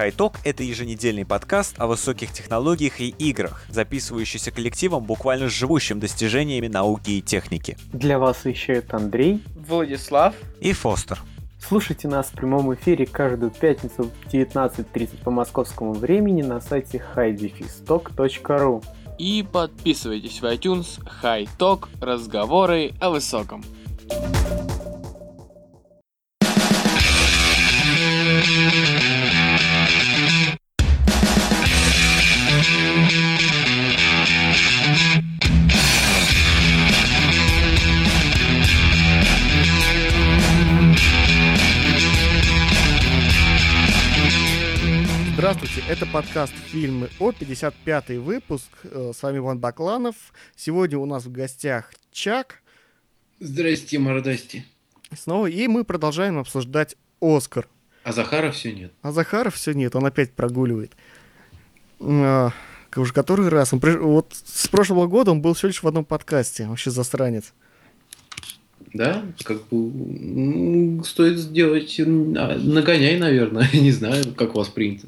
HiTalk — это еженедельный подкаст о высоких технологиях и играх, записывающийся коллективом, буквально живущим достижениями науки и техники. Для вас вещают Андрей, Владислав и Фостер. Слушайте нас в прямом эфире каждую пятницу в 19.30 по московскому времени на сайте highdefistock.ru И подписывайтесь в iTunes High Talk разговоры о высоком. Здравствуйте, это подкаст «Фильмы О», 55-й выпуск. Э, С вами Иван Бакланов. Сегодня у нас в гостях Чак. Здрасте, мордасти. Снова, и мы продолжаем обсуждать «Оскар». А Захара все нет. А Захаров все нет, он опять прогуливает. А, уже который раз. Он, при- вот с прошлого года он был всего лишь в одном подкасте. Вообще засранец. Да, как бы м, стоит сделать а, нагоняй, наверное. Не знаю, как у вас принято.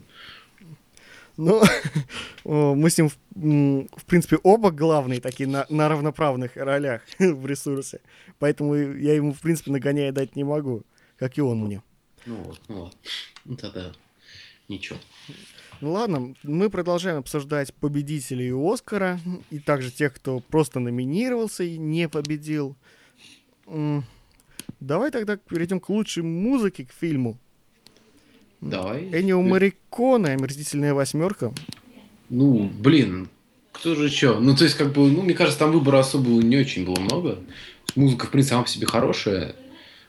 Ну, о, мы с ним, в, принципе, оба главные такие на, на равноправных ролях в ресурсе. Поэтому я ему, в принципе, нагоняя дать не могу, как и он мне. Ну вот, ну ладно. Ну тогда ничего. Ну ладно, мы продолжаем обсуждать победителей Оскара и также тех, кто просто номинировался и не победил. Давай тогда перейдем к лучшей музыке к фильму. Давай. Эннио Мариконе, «Омерзительная восьмерка». Ну, блин, кто же что? Ну, то есть, как бы, ну, мне кажется, там выбора особо не очень было много. Музыка, в принципе, сама по себе хорошая.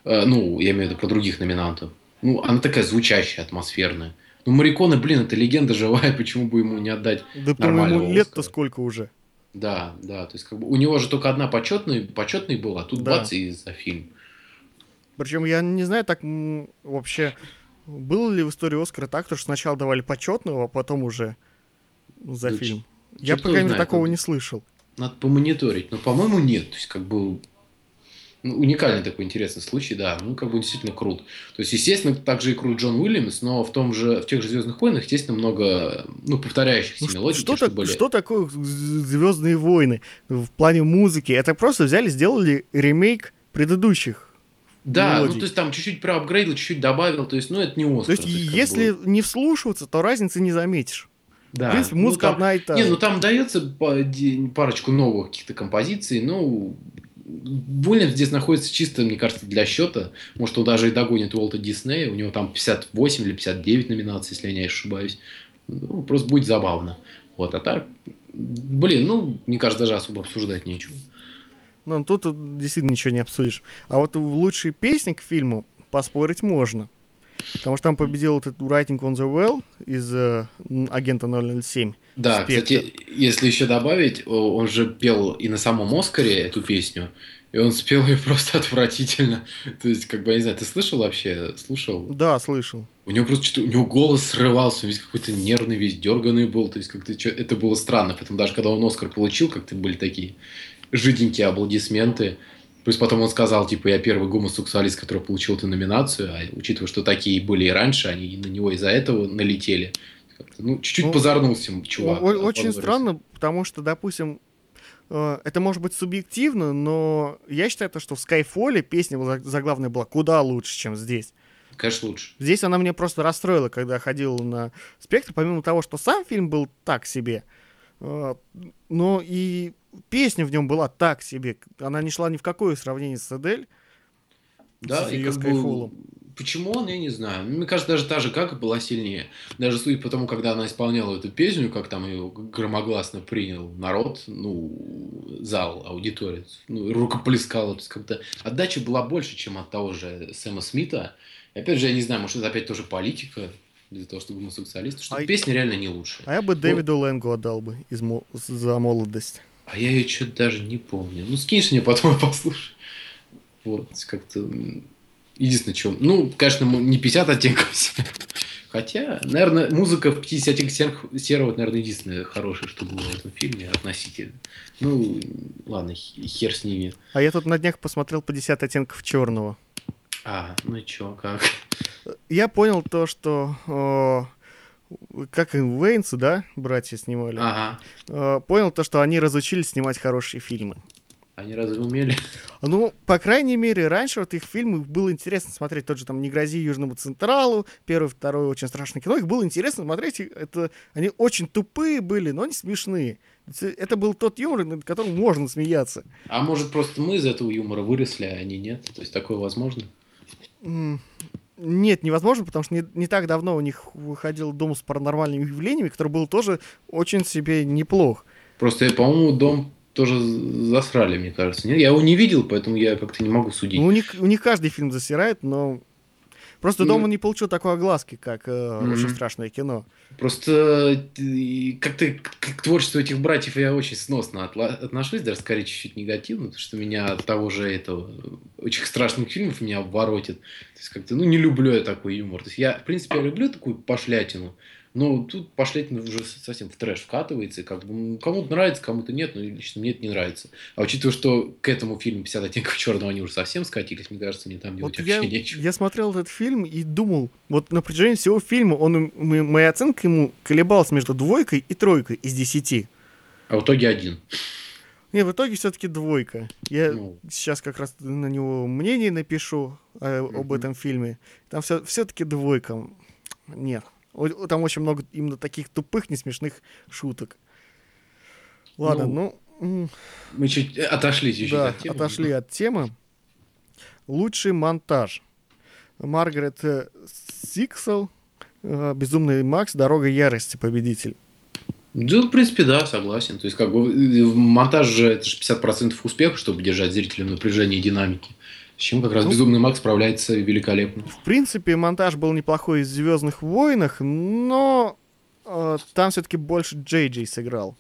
Э, ну, я имею в виду про других номинантов. Ну, она такая звучащая, атмосферная. Ну, Мариконы, блин, это легенда живая, почему бы ему не отдать Да, по-моему, лет-то сколько уже. Да, да, то есть как бы у него же только одна почетная, почетный был, а тут Да. бац и за фильм. Причем я не знаю, так вообще было ли в истории Оскара так, что сначала давали почетного, а потом уже за Да фильм. Я, по крайней мере, такого надо- не слышал. Надо помониторить, но по-моему нет, то есть как бы ну, уникальный такой интересный случай, да, ну как бы действительно крут. То есть естественно также и крут Джон Уильямс, но в том же в тех же Звездных войнах естественно много ну повторяющихся Ну, мелодий, что так- были. что такое Звездные войны в плане музыки? Это просто взяли, сделали ремейк предыдущих. Да, мелодий. ну то есть там чуть-чуть проапгрейдил, чуть-чуть добавил, то есть ну это не То есть, то есть, как если бы, не вслушиваться, то разницы не заметишь. да. В принципе, ну, музыка там- одна и та Не, ну там дается парочку новых каких-то композиций, ну, Уильямс здесь находится чисто, мне кажется, для счета. Может, он даже и догонит Уолта Диснея. У него там 58 или 59 номинаций, если я не ошибаюсь. Ну, просто будет забавно. Вот, а так, блин, ну, мне кажется, даже особо обсуждать нечего. Ну, тут вот действительно ничего не обсудишь. А вот в лучшей песне к фильму поспорить можно. Потому что там победил этот Writing on the Well из э, агента 007. Да, Спектр. кстати, если еще добавить, он же пел и на самом Оскаре эту песню, и он спел ее просто отвратительно. То есть, как бы, я не знаю, ты слышал вообще? Слушал? Да, слышал. У него просто что-то, у него голос срывался, он весь какой-то нервный, весь дерганный был. То есть, как-то это было странно. Поэтому даже когда он Оскар получил, как-то были такие жиденькие аплодисменты. Плюс потом он сказал, типа, я первый гомосексуалист, который получил эту номинацию, а учитывая, что такие были и раньше, они на него из-за этого налетели. Ну, чуть-чуть Ну, позорнулся чувак. Очень Опозорился. странно, потому что, допустим, э, это может быть субъективно, но я считаю, то, что в Skyfall песня заглавная была куда лучше, чем здесь. Конечно, лучше. Здесь она меня просто расстроила, когда ходил на спектр, помимо того, что сам фильм был так себе, но и песня в нем была так себе. Она не шла ни в какое сравнение с Эдель. Да, с и её как бы, почему он, я не знаю. Мне кажется, даже та же как была сильнее. Даже судя по тому, когда она исполняла эту песню, как там ее громогласно принял народ, ну, зал, аудитория, ну, и рукоплескала. То есть как-то отдача была больше, чем от того же Сэма Смита. И опять же, я не знаю, может, это опять тоже политика, из-за того, что гомосексуалист, что А- песня реально не лучшая. А я бы Дэвиду Лэнгу отдал бы из мо- за молодость. А я ее что-то даже не помню. Ну, скинешь мне потом, я послушаю. Вот, как-то... Единственное, что... Ну, конечно, не 50 оттенков. Хотя, наверное, музыка в 50 оттенков сер- серого, это, наверное, единственное хорошее, что было в этом фильме относительно. Ну, ладно, хер с ними. А я тут на днях посмотрел 50 оттенков черного. А, ну и чё, как? Я понял то, что как и Вейнсы, да, братья снимали, Ага. э, понял то, что они разучились снимать хорошие фильмы. Они разве умели? Ну, по крайней мере, раньше вот их фильмы было интересно смотреть. Тот же там «Не грози Южному Централу», первый, второй очень страшное кино. Их было интересно смотреть. Это, они очень тупые были, но они смешные. Это был тот юмор, над которым можно смеяться. А может, просто мы из этого юмора выросли, а они нет? То есть такое возможно? Нет, невозможно, потому что не, не так давно у них выходил «Дом с паранормальными явлениями», который был тоже очень себе неплох. Просто, по-моему, дом тоже засрали, мне кажется. Нет, я его не видел, поэтому я как-то не могу судить. Ну, у, них, у них каждый фильм засирает, но... Просто «Дом» он не получил такой огласки, как э. «Очень страшное кино». Просто э, как-то к, творчеству этих братьев я очень сносно отношусь, даже скорее чуть-чуть негативно, потому что меня от того же этого очень страшных фильмов меня обворотит. То есть как-то, ну, не люблю я такой юмор. То есть я, в принципе, люблю такую пошлятину, но тут пошлятина уже совсем в трэш вкатывается, и как бы ну, кому-то нравится, кому-то нет, но лично мне это не нравится. А учитывая, что к этому фильму 50 оттенков черного они уже совсем скатились, мне кажется, мне там делать Вот я, вообще нечего. я смотрел этот фильм и думал, вот на протяжении всего фильма он, моя оценка ему колебалась между двойкой и тройкой из десяти. А в итоге один. Не, в итоге все-таки двойка. Я Ну, сейчас как раз на него мнение напишу э, об Мгм. этом фильме. Там все, все-таки двойка. Нет. Там очень много именно таких тупых, несмешных шуток. Ладно, ну, м, мы чуть э, отошли чуть-чуть да, от темы. отошли от темы. Лучший монтаж. Маргарет э, Сиксел, э, Безумный Макс, Дорога ярости, победитель. Да, в принципе, да, согласен. То есть, как бы, монтаж же это же 50% успеха, чтобы держать зрителя в напряжении и динамике. С чем как раз Ну. Безумный Макс справляется великолепно. В принципе, монтаж был неплохой из Звездных войнах, но э, там все-таки больше Джей Джей сыграл.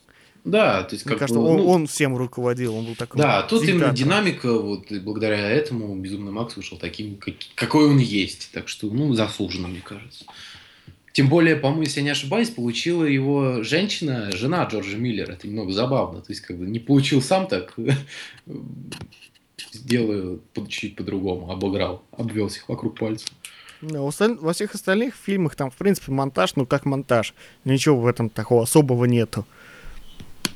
Да, то есть, Мне как кажется, бы, он, ну, он всем руководил, он был такой. Да, тут именно диктатором. динамика, вот, и благодаря этому Безумный Макс вышел таким, как- какой он есть. Так что, ну, заслуженно, мне кажется. Тем более, по-моему, если я не ошибаюсь, получила его женщина, жена Джорджа Миллера. Это немного забавно. То есть, как бы не получил сам так, сделаю по- чуть по-другому, обыграл, обвел всех вокруг пальца. Осталь- во всех остальных фильмах там, в принципе, монтаж, ну как монтаж. Ничего в этом такого особого нету.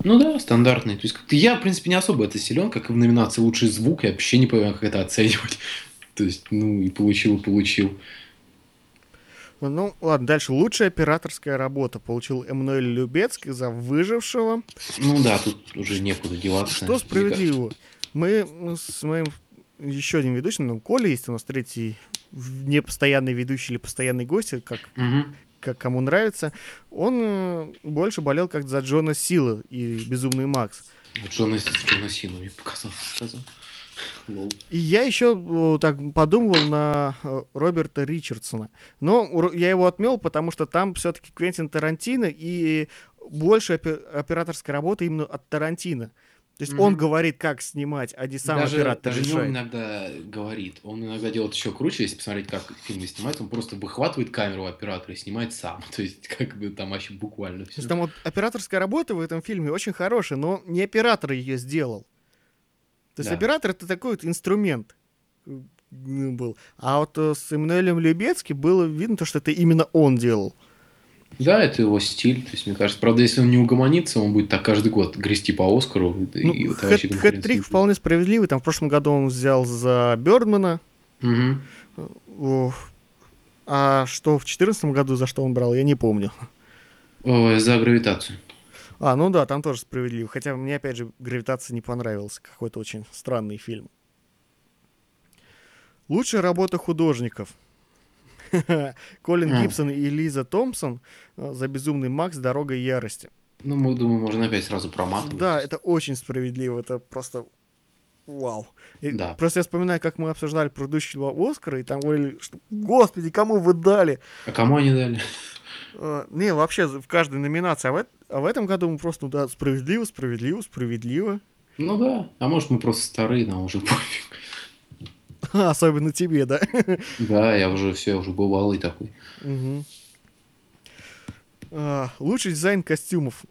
Ну да, стандартный. То есть, как-то я, в принципе, не особо это силен, как и в номинации «Лучший звук». Я вообще не понимаю, как это оценивать. То есть, ну, и получил, и получил. Ну, ладно, дальше. Лучшая операторская работа получил Эммануэль Любецкий за «Выжившего». Ну да, тут уже некуда деваться. Что справедливо. Мы с моим еще одним ведущим, ну, Коля есть у нас третий непостоянный ведущий или постоянный гость, как, кажется. Мгм. как кому нравится. Он э, больше болел как за Джона Сила и Безумный Макс. Джона, Джона Сину мне показал, сказал. И я еще э, так подумывал на э, Роберта Ричардсона. Но я его отмел, потому что там все-таки Квентин Тарантино и больше опе- операторской работы именно от Тарантино. То есть он Мгм. говорит, как снимать, а не сам даже, оператор даже не он решает. иногда говорит. Он иногда делает еще круче, если посмотреть, как фильмы снимает. Он просто выхватывает камеру оператора и снимает сам. То есть, как бы там вообще буквально То все. есть там вот операторская работа в этом фильме очень хорошая, но не оператор ее сделал. То есть Да. оператор это такой вот инструмент э, был. А вот э, с Эммануэлем Любецким было видно, то, что это именно он делал. Да, это его стиль. То есть, мне кажется, правда, если он не угомонится, он будет так каждый год грести по Оскару. Ну, и хэт- хэт-трик вполне справедливый. Там в прошлом году он взял за Бёрдмана. Мгм. О, А что в 2014 году за что он брал, я не помню. Ой, за гравитацию. А, ну да, там тоже справедливо. Хотя мне, опять же, «Гравитация» не понравился. Какой-то очень странный фильм. Лучшая работа художников. Колин. Гибсон и Лиза Томпсон э, за «Безумный Макс. Дорога ярости». Ну, мы, думаю, можно опять сразу проматывать. Да, это очень справедливо. Это просто вау. И Да. Просто я вспоминаю, как мы обсуждали предыдущего Оскара, и там говорили, что, господи, кому вы дали? А кому они дали? Э, Не, вообще в каждой номинации. А в, а в этом году мы просто, ну да, справедливо, справедливо, справедливо. Ну да. А может, мы просто старые, нам уже пофиг. Особенно тебе, да? Да, я уже все, я уже бывалый такой. Мгм. А, Лучший дизайн костюмов.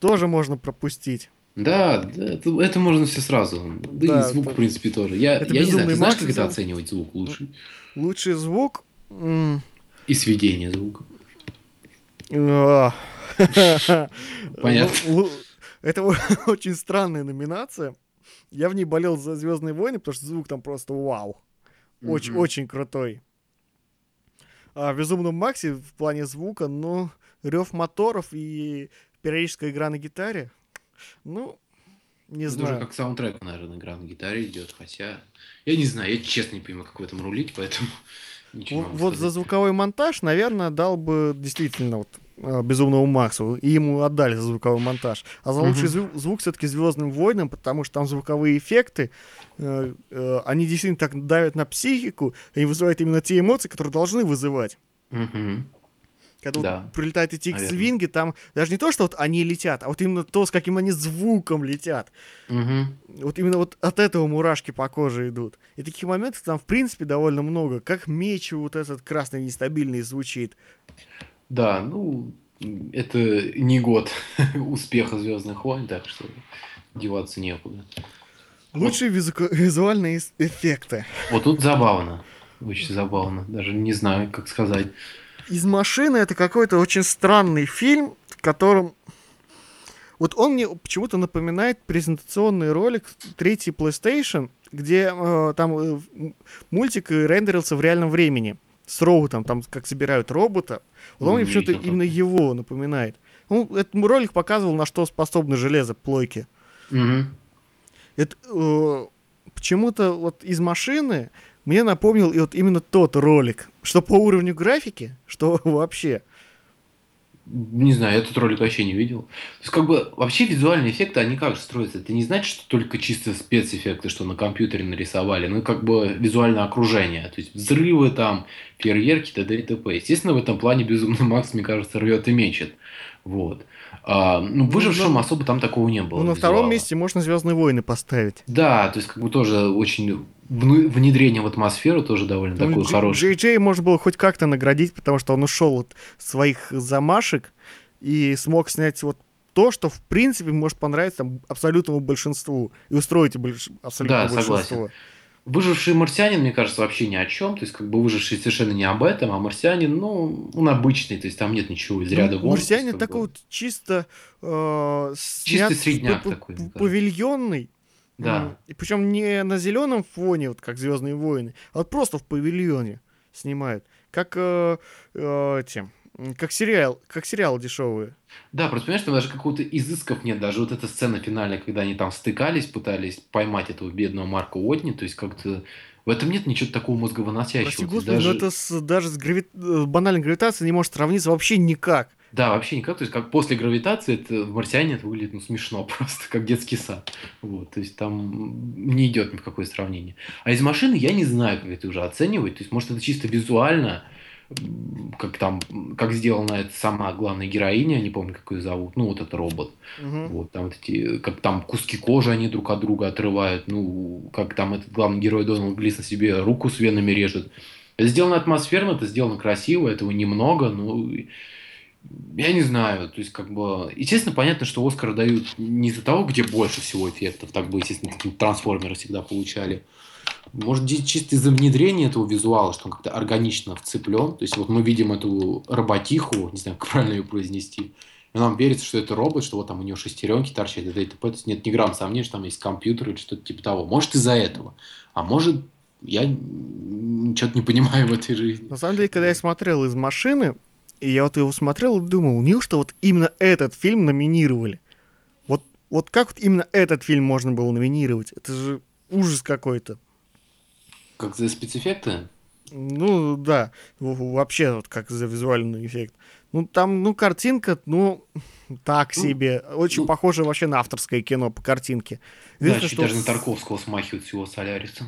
Тоже можно пропустить. Да, это, это можно все сразу. Да, Да, и звук, это- в принципе, тоже. Я, это я не знаю, «Безумный ты знаешь, Макс» как это оценивать звук лучше? Лучший звук. И сведение звука. А. Понятно. Это очень странная номинация. Я в ней болел за Звездные войны, потому что звук там просто вау. Очень, Мгм. очень крутой. А в Безумном Максе в плане звука, ну, рев моторов и периодическая игра на гитаре. Ну, не Это уже знаю. как саундтрек, наверное, игра на гитаре идет, хотя... Я не знаю, я честно не понимаю, как в этом рулить, поэтому ничего Вот, вот за звуковой монтаж, наверное, дал бы действительно вот Безумному Максу, и ему отдали за звуковой монтаж. А за лучший зву- звук все-таки Звездным войнам, потому что там звуковые эффекты, э, э, они действительно так давят на психику, и вызывают именно те эмоции, которые должны вызывать. Мгм. Когда Да, вот прилетают эти. X-винги, там даже не то, что вот они летят, а вот именно то, с каким они звуком летят. Мгм. Вот именно вот от этого мурашки по коже идут. И таких моментов там, в принципе, довольно много. Как меч вот этот красный нестабильный звучит. Да, ну, это не год успеха Звездных войн, так что деваться некуда. Лучшие визука- визуальные эффекты. Вот тут забавно. Очень забавно. Даже не знаю, как сказать. Из машины это какой-то очень странный фильм, в котором... Вот он мне почему-то напоминает презентационный ролик третий PlayStation, где э, там э, мультик рендерился в реальном времени. С роботом, там как собирают робота. Вот он мне Не почему-то именно его напоминает. Ну, этот ролик показывал, на что способны железо плойки. Мгм. Это э, почему-то вот из машины мне напомнил и вот именно тот ролик, что по уровню графики, что вообще. Не знаю, я этот ролик вообще не видел. То есть, как бы, вообще визуальные эффекты, они как же строятся? Это не значит, что только чисто спецэффекты, что на компьютере нарисовали, ну, как бы визуальное окружение. То есть, взрывы там, фейерверки, т.д. и т.п. Естественно, в этом плане Безумный Макс, мне кажется, рвет и мечет. Вот. А, ну, выжившим на- особо там такого не было. Ну, на втором визуала. месте можно Звездные войны поставить. Да, то есть, как бы тоже очень внедрение в атмосферу тоже довольно Ну, такое Дж- хорошее. Джей Джей можно было хоть как-то наградить, потому что он ушел от своих замашек и смог снять вот то, что в принципе может понравиться там, абсолютному большинству и устроить больш- абсолютное Да, большинство. согласен. Выживший марсианин, мне кажется, вообще ни о чем. То есть, как бы выживший совершенно не об этом, а марсианин, ну, он обычный, то есть там нет ничего из ряда Ну, вон. Марсианин такой вот чисто э, с- средняк такой, павильонный. Да. И причем не на зеленом фоне, вот как Звездные войны, а вот просто в павильоне снимают. Как э, э, эти, как сериал, как сериал дешевые. Да, просто понимаешь, там даже какого-то изысков нет. Даже вот эта сцена финальная, когда они там стыкались, пытались поймать этого бедного Марка Уотни, то есть как-то в этом нет ничего такого мозговыносящего. Прости господи, даже- но это с- даже с грави... э, банальной гравитацией не может сравниться вообще никак. Да, вообще никак. То есть, как после гравитации, это в марсиане это выглядит ну, смешно просто, как детский сад. Вот, то есть там не идет ни в какое сравнение. А из машины я не знаю, как это уже оценивать. То есть, может, это чисто визуально, как там, как сделана эта сама главная героиня, не помню, как ее зовут, ну, вот это робот. Мгм. Вот, там вот эти, как там куски кожи они друг от друга отрывают, ну, как там этот главный герой Дональд Глисон себе руку с венами режет. Это сделано атмосферно, это сделано красиво, этого немного, ну, я не знаю, то есть, как бы, естественно, понятно, что Оскар дают не из-за того, где больше всего эффектов, так бы, естественно, трансформеры всегда получали. Может, чисто из-за внедрения этого визуала, что он как-то органично вцеплен. То есть, вот мы видим эту роботиху, не знаю, как правильно ее произнести, и нам верится, что это робот, что вот там у него шестеренки торчат, и т.п. То есть нет ни грамм сомнений, что там есть компьютер или что-то типа того. Может, из-за этого. А может, я что-то не понимаю в этой жизни. На самом деле, когда я смотрел из машины, и я вот его смотрел и думал, неужто вот именно этот фильм номинировали? Вот, вот как вот именно этот фильм можно было номинировать? Это же ужас какой-то. Как за спецэффекты? Ну, да, вообще вот как за визуальный эффект. Ну, там, ну, картинка, ну, так Ну, себе. Очень ну. похоже вообще на авторское кино по картинке. Да, чуть даже на Тарковского смахивают всего Солярисом.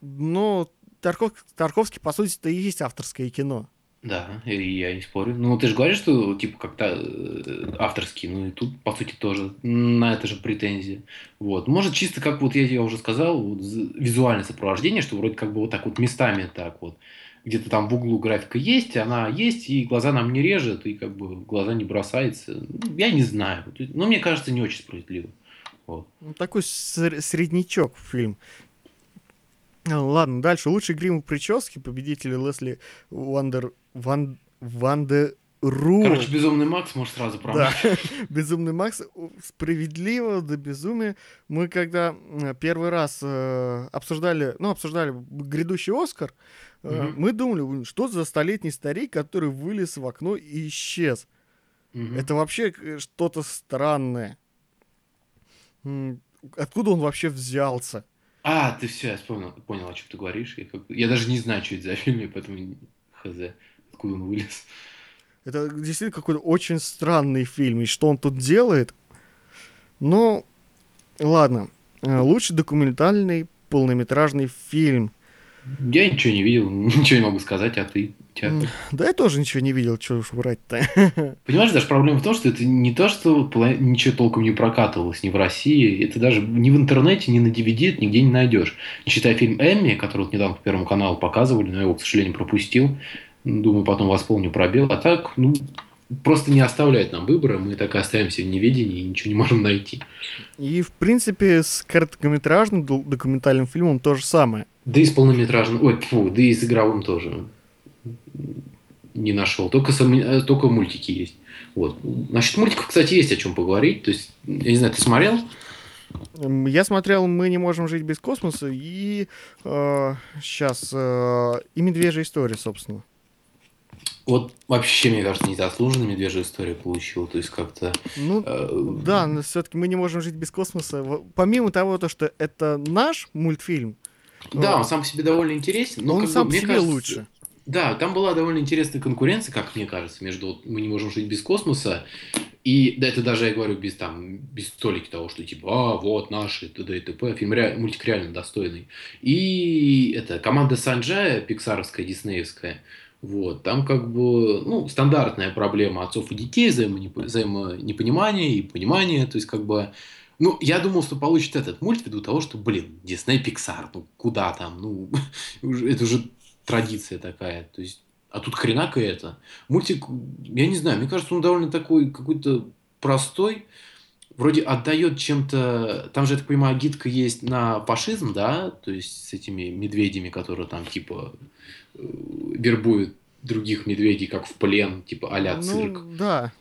Ну, Тарков- Тарковский, по сути, это и есть авторское кино. Да, я не спорю. Ну, ты же говоришь, что типа как-то э, авторский, ну и тут, по сути, тоже на это же претензии. Вот. Может, чисто как вот я тебе уже сказал, вот, визуальное сопровождение, что вроде как бы вот так вот местами так вот. Где-то там в углу графика есть, она есть, и глаза нам не режет, и как бы глаза не бросается. Ну, Я не знаю. Но мне кажется, не очень справедливо. Вот. Ну, такой ср- среднячок фильм. А, Ладно, дальше. Лучший грим и прически победители Лесли Вандер... Ван... Ванде... Ру. Короче, Безумный Макс, может, сразу Да, правда. Безумный Макс справедливо до безумия. Мы когда м, первый раз э, обсуждали, ну, обсуждали грядущий Оскар, э, Мгм. мы думали, «Блин, что за столетний старик, который вылез в окно и исчез. Мгм. Это вообще э, что-то странное. Откуда он вообще взялся? А, ты все, я вспомнил, понял, о чем ты говоришь. Я, как- я даже не знаю, что это за фильм, поэтому хз, откуда он вылез. Это действительно какой-то очень странный фильм. И что он тут делает? Ну, ладно. Э, Лучший документальный полнометражный фильм. Я ничего не видел, ничего не могу сказать, а ты? Тебя? Да я тоже ничего не видел, что уж врать-то. Понимаешь, даже проблема в том, что это не то, что ничего толком не прокатывалось ни в России, это даже ни в интернете, ни на DVD это нигде не найдешь. Не считая фильм «Эмми», который вот недавно по Первому каналу показывали, но я его, к сожалению, пропустил. Думаю, потом восполню пробел. А так, ну, просто не оставляет нам выбора, мы так и остаемся в неведении и ничего не можем найти. И, в принципе, с короткометражным документальным фильмом то же самое. Да и с полнометражным, ой, фу, да и с игровым тоже не нашел. Только, сам- э, только мультики есть. Вот. Насчет мультиков, кстати, есть о чем поговорить. То есть, я не знаю, ты смотрел? Я смотрел «Мы не можем жить без космоса» и сейчас и «Медвежья история», собственно. Вот вообще, мне кажется, незаслуженно медвежья история получила. То есть как-то... Ну, э, да, но все-таки «Мы не можем жить без космоса». Помимо того, то, что это наш мультфильм, Да, э, он сам по себе довольно интересен. Но он как бы, сам по мне себе кажется, лучше. Да, там была довольно интересная конкуренция, как мне кажется, между вот «Мы не можем жить без космоса» и, да, это даже я говорю без, там, без столики того, что типа, а, вот наши, т.д. и т.п. Фильм, ре- мультик реально достойный. И это команда Санджая, пиксаровская, диснеевская, вот, там как бы, ну, стандартная проблема отцов и детей, взаимонеп- взаимонепонимание и понимание, то есть как бы, ну, я думал, что получит этот мульт ввиду того, что, блин, Дисней, Пиксар, ну, куда там, ну, это уже традиция такая, то есть, а тут хренака это. Мультик, я не знаю, мне кажется, он довольно такой какой-то простой, вроде отдает чем-то... Там же, я так понимаю, гидка есть на фашизм, да? То есть с этими медведями, которые там типа вербуют других медведей как в плен, типа а-ля цирк. Ну, да,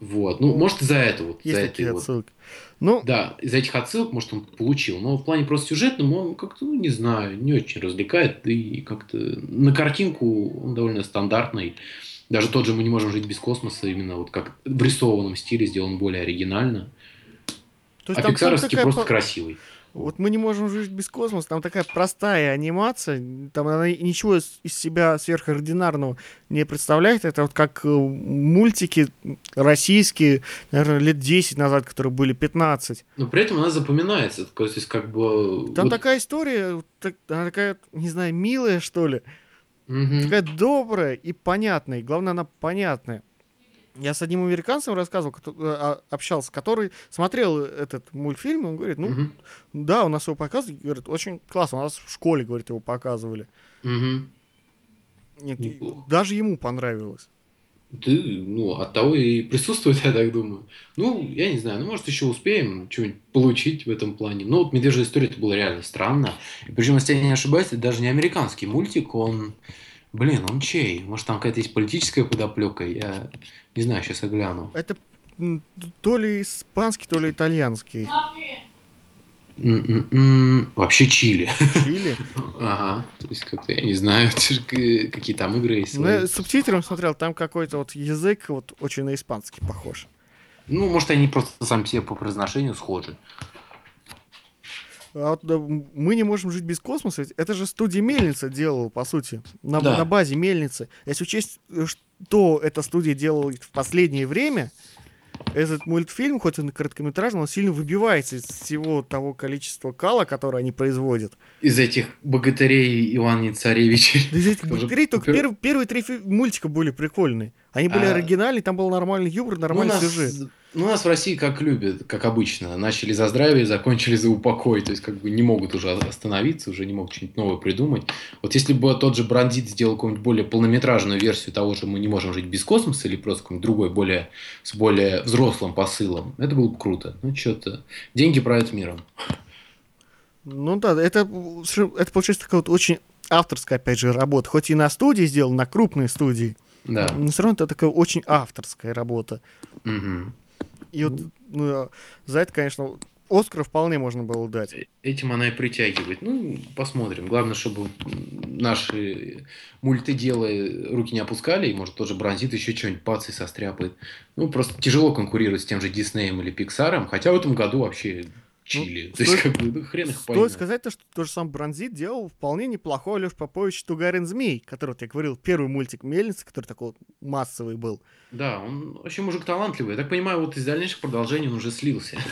Вот. Ну, может, из-за этого вот. есть за такие этой вот отсылки. Ну, да, из этих отсылок, может, он получил. Но в плане просто сюжетном он как-то, ну, не знаю, не очень развлекает. И как-то на картинку он довольно стандартный. Даже тот же «Мы не можем жить без космоса» именно вот как в рисованном стиле сделан более оригинально. То есть А там пиксаровский такая просто красивый. Вот мы не можем жить без космоса. Там такая простая анимация. Там она ничего из из себя сверхординарного не представляет. Это вот как э, мультики российские, наверное, лет 10 назад, которые были 15. Но при этом она запоминается. То есть как бы... Там вот- такая история, так- она такая, не знаю, милая, что ли. Мгм. Такая добрая и понятная. И главное, она понятная. Я с одним американцем рассказывал, э, а, общался, который смотрел этот мультфильм, он говорит, ну, Мгм. да, у нас его показывают, говорит, очень классно, у нас в школе, говорит, его показывали. Мгм. Нет, Неплохо. даже ему понравилось. Ты, ну, от того и присутствует, я так думаю. Ну, я не знаю, ну, может, еще успеем что-нибудь получить в этом плане. Но вот «Медвежья история» это было реально странно. И причем, если я не ошибаюсь, это даже не американский мультик, он... Блин, он чей? Может, там какая-то есть политическая подоплека? Я не знаю, сейчас я гляну. Это то ли испанский, то ли итальянский. М-м-м, Вообще Чили. Чили. Ага. То есть, как-то, я не знаю, какие там игры есть. Ну, я субтитром смотрел, там какой-то вот язык вот очень на испанский похож. Ну, может, они просто сами себе по произношению схожи. А вот мы не можем жить без космоса. Это же студия Мельница делала, по сути. На, Да. на базе Мельницы. Если учесть, э, что эта студия делала в последнее время, этот мультфильм, хоть он и короткометражный, он сильно выбивается из всего того количества кала, которое они производят. Из этих богатырей Ивана Царевича. Да из этих богатырей только пер- перв- первые три мультика были прикольные. Они были А- оригинальные, там был нормальный юмор, нормальный ну, у нас, сюжет. Ну, у нас в России как любят, как обычно. Начали за здравие, закончили за упокой. То есть, как бы не могут уже остановиться, уже не могут что-нибудь новое придумать. Вот если бы тот же Брандит сделал какую-нибудь более полнометражную версию того же «Мы не можем жить без космоса» или просто какой-нибудь другой, более, с более взрослым посылом, это было бы круто. Ну, что-то. Деньги правят миром. Ну да, это, это получается такая вот очень авторская, опять же, работа. Хоть и на студии сделана, на крупной студии. Да. Но все равно это такая очень авторская работа. Мгм. И вот ну, за это, конечно, Оскар вполне можно было дать. Э- Этим она и притягивает. Ну, посмотрим. Главное, чтобы наши мультиделы руки не опускали, и, может, тоже бронзит еще что-нибудь пац и состряпает. Ну, просто тяжело конкурировать с тем же Диснеем или Пиксаром, хотя в этом году вообще чили. То есть, стоит- как бы, ну, хрен их Стоит поймет. сказать, то, что тот же сам Бронзит делал вполне неплохой Леш Попович Тугарин Змей, который, вот я говорил, первый мультик Мельницы, который такой вот массовый был. Да, он вообще мужик талантливый. Я так понимаю, вот из дальнейших продолжений он уже слился.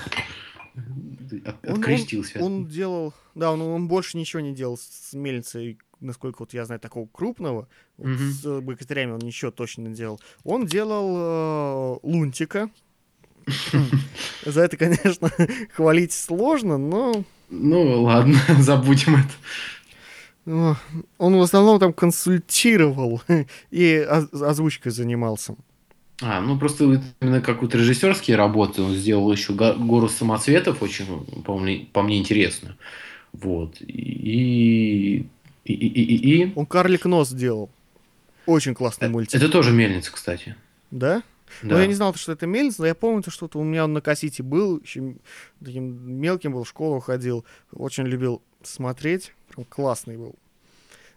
От- Он- Открестился. Он делал, да, он, он больше ничего не делал с Мельницей, насколько вот я знаю, такого крупного. Вот Мгм. С богатырями он ничего точно не делал. Он делал э, Лунтика. За это, конечно, хвалить сложно, но Ну, ладно, забудем это. э, он в основном там консультировал и оз- озвучкой занимался. А, ну просто именно как вот режиссерские работы он сделал еще го- гору самоцветов, очень, по мне, по мне интересную. Вот. И, и, и, и, и- Он Карлик Нос делал. Очень классный мультик. Это тоже мельница, кстати. Да? Да. Ну, я не знал, что это мельница, но я помню, то, что у меня он на кассете был, еще таким мелким был, в школу ходил, очень любил смотреть, прям классный был.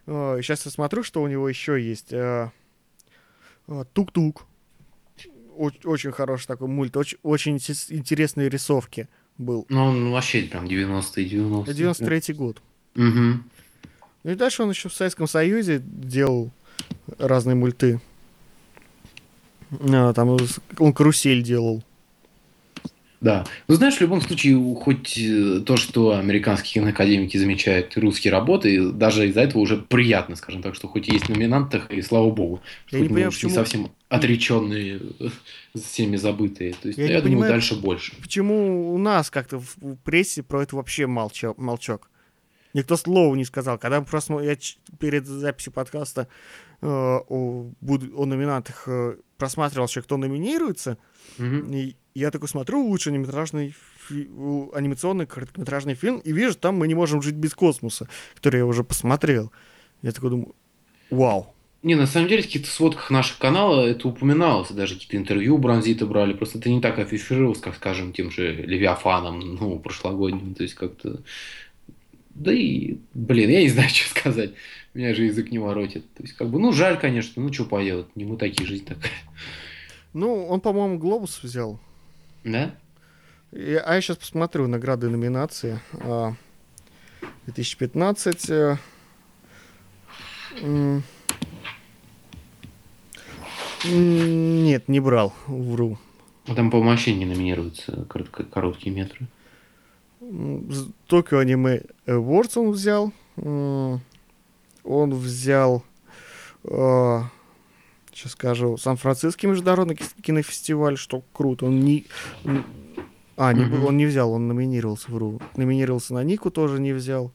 Сейчас я смотрю, что у него еще есть. э, э, Тук-тук. Оч- Очень хороший такой мульт, очень, очень инте- интересные рисовки был. Ну, он вообще прям 90-е, 90-е. 93 год. Мгм. Ну и дальше он еще в Советском Союзе делал разные мульты. А, там он карусель делал. Да. Ну, знаешь, в любом случае, хоть э, то, что американские киноакадемики замечают русские работы, даже из-за этого уже приятно, скажем так, что хоть есть в номинантах, и слава богу, что Я не понимаю, уж почему- не совсем отреченные, э, всеми забытые. То есть, Я я, думаю, понимаю, дальше больше. Почему у нас как-то в прессе про это вообще молча- молчок? Никто слова не сказал. Когда просто я перед записью подкаста э, о, о номинантах э, просматривал еще, кто номинируется, Мгм. и я такой смотрю лучший аниматражный анимационный короткометражный фильм, и вижу, там мы не можем жить без космоса, который я уже посмотрел. Я такой думаю, вау. Не, на самом деле, в каких-то сводках нашего канала это упоминалось, даже какие-то интервью Бронзита брали, просто это не так афишировалось, как, скажем, тем же Левиафаном, ну, прошлогодним, то есть как-то... Да и, блин, я не знаю, что сказать, меня же язык не воротит, то есть как бы, ну, жаль, конечно, ну, что поделать, не мы такие, жизнь такая, Ну, он, по-моему, глобус взял. да? Я- а я сейчас посмотрю награды и номинации. А, 2015. э, м, м, Нет, не брал, вру. Ну, Там, по-моему, вообще не номинируются короткие метры. З- Tokyo Anime Awards он взял. Он взял, сейчас скажу, Сан-Франциский международный ки- кинофестиваль, что круто. Он не... А, не, он не взял, он номинировался, вру. Номинировался на Нику, тоже не взял.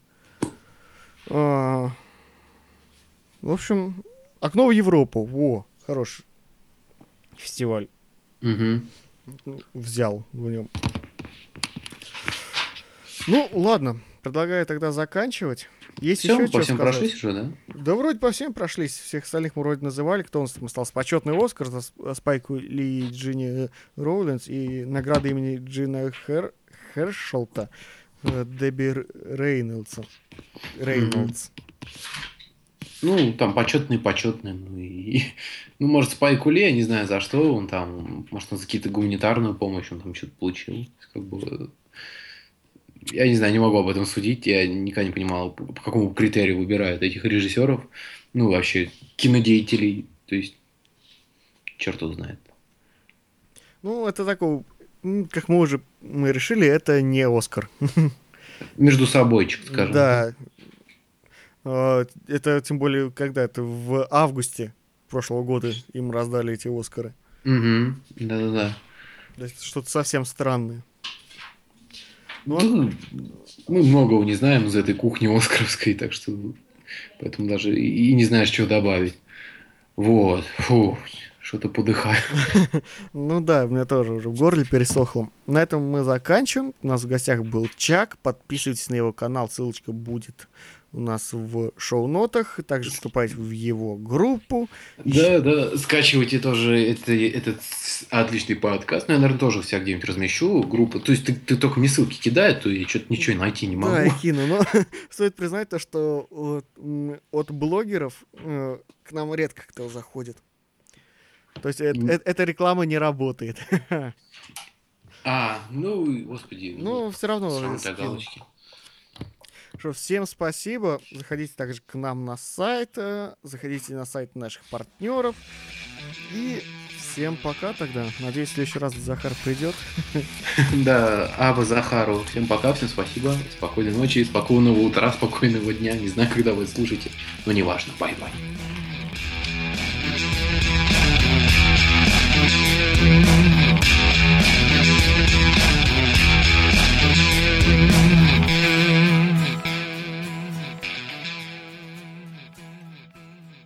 А, В общем, Окно в Европу. Во, хороший фестиваль. Мгм. Взял в нем. Ну, ладно. Предлагаю тогда заканчивать. Есть Все, еще по что всем сказать? прошлись уже, да? Да вроде по всем прошлись. Всех остальных мы вроде называли. Кто у нас там остался? Почетный Оскар за Сп- Спайку Ли и Джинни Роулинс и награда имени Джина Хер... Хершелта э, Дебби Рейнольдса. Рейнольдс. Ну, там почетный, почетный. Ну, и, ну, может, Спайку Ли, я не знаю, за что он там, может, он за какие-то гуманитарную помощь, он там что-то получил. Как бы, я не знаю, не могу об этом судить. Я никогда не понимал, по какому критерию выбирают этих режиссеров. Ну, вообще, кинодеятелей. То есть, черт его знает. Ну, это такой, как мы уже мы решили, это не Оскар. Между собойчик, скажем. Да. А, Это тем более, когда это в августе прошлого года им раздали эти Оскары. Угу. Да-да-да. Что-то совсем странное. Ну, Ну, мы многого не знаем из этой кухни оскаровской, так что поэтому даже и и не знаешь, что добавить. Вот. Фу, что-то подыхаю. Ну да, у меня тоже уже в горле пересохло. На этом мы заканчиваем. У нас в гостях был Чак. Подписывайтесь на его канал, ссылочка будет у нас в шоу-нотах. Также вступайте в его группу. Да, да, скачивайте тоже это, этот отличный подкаст. Ну, я, наверное, тоже вся где-нибудь размещу группу. То есть ты, ты только мне ссылки кидай, то я что-то ничего найти не могу. Да, я кину. Но стоит признать то, что от, от блогеров э, к нам редко кто заходит. То есть это, это, эта реклама не работает. А, ну, господи. Ну, все равно. Галочки. Что, всем спасибо. Заходите также к нам на сайт, э, заходите на сайт наших партнеров. И всем пока тогда. Надеюсь, в следующий раз Захар придет. Да, Аба Захару. Всем пока, всем спасибо. Спокойной ночи, спокойного утра, спокойного дня. Не знаю, когда вы слушаете, но неважно. Bye-bye.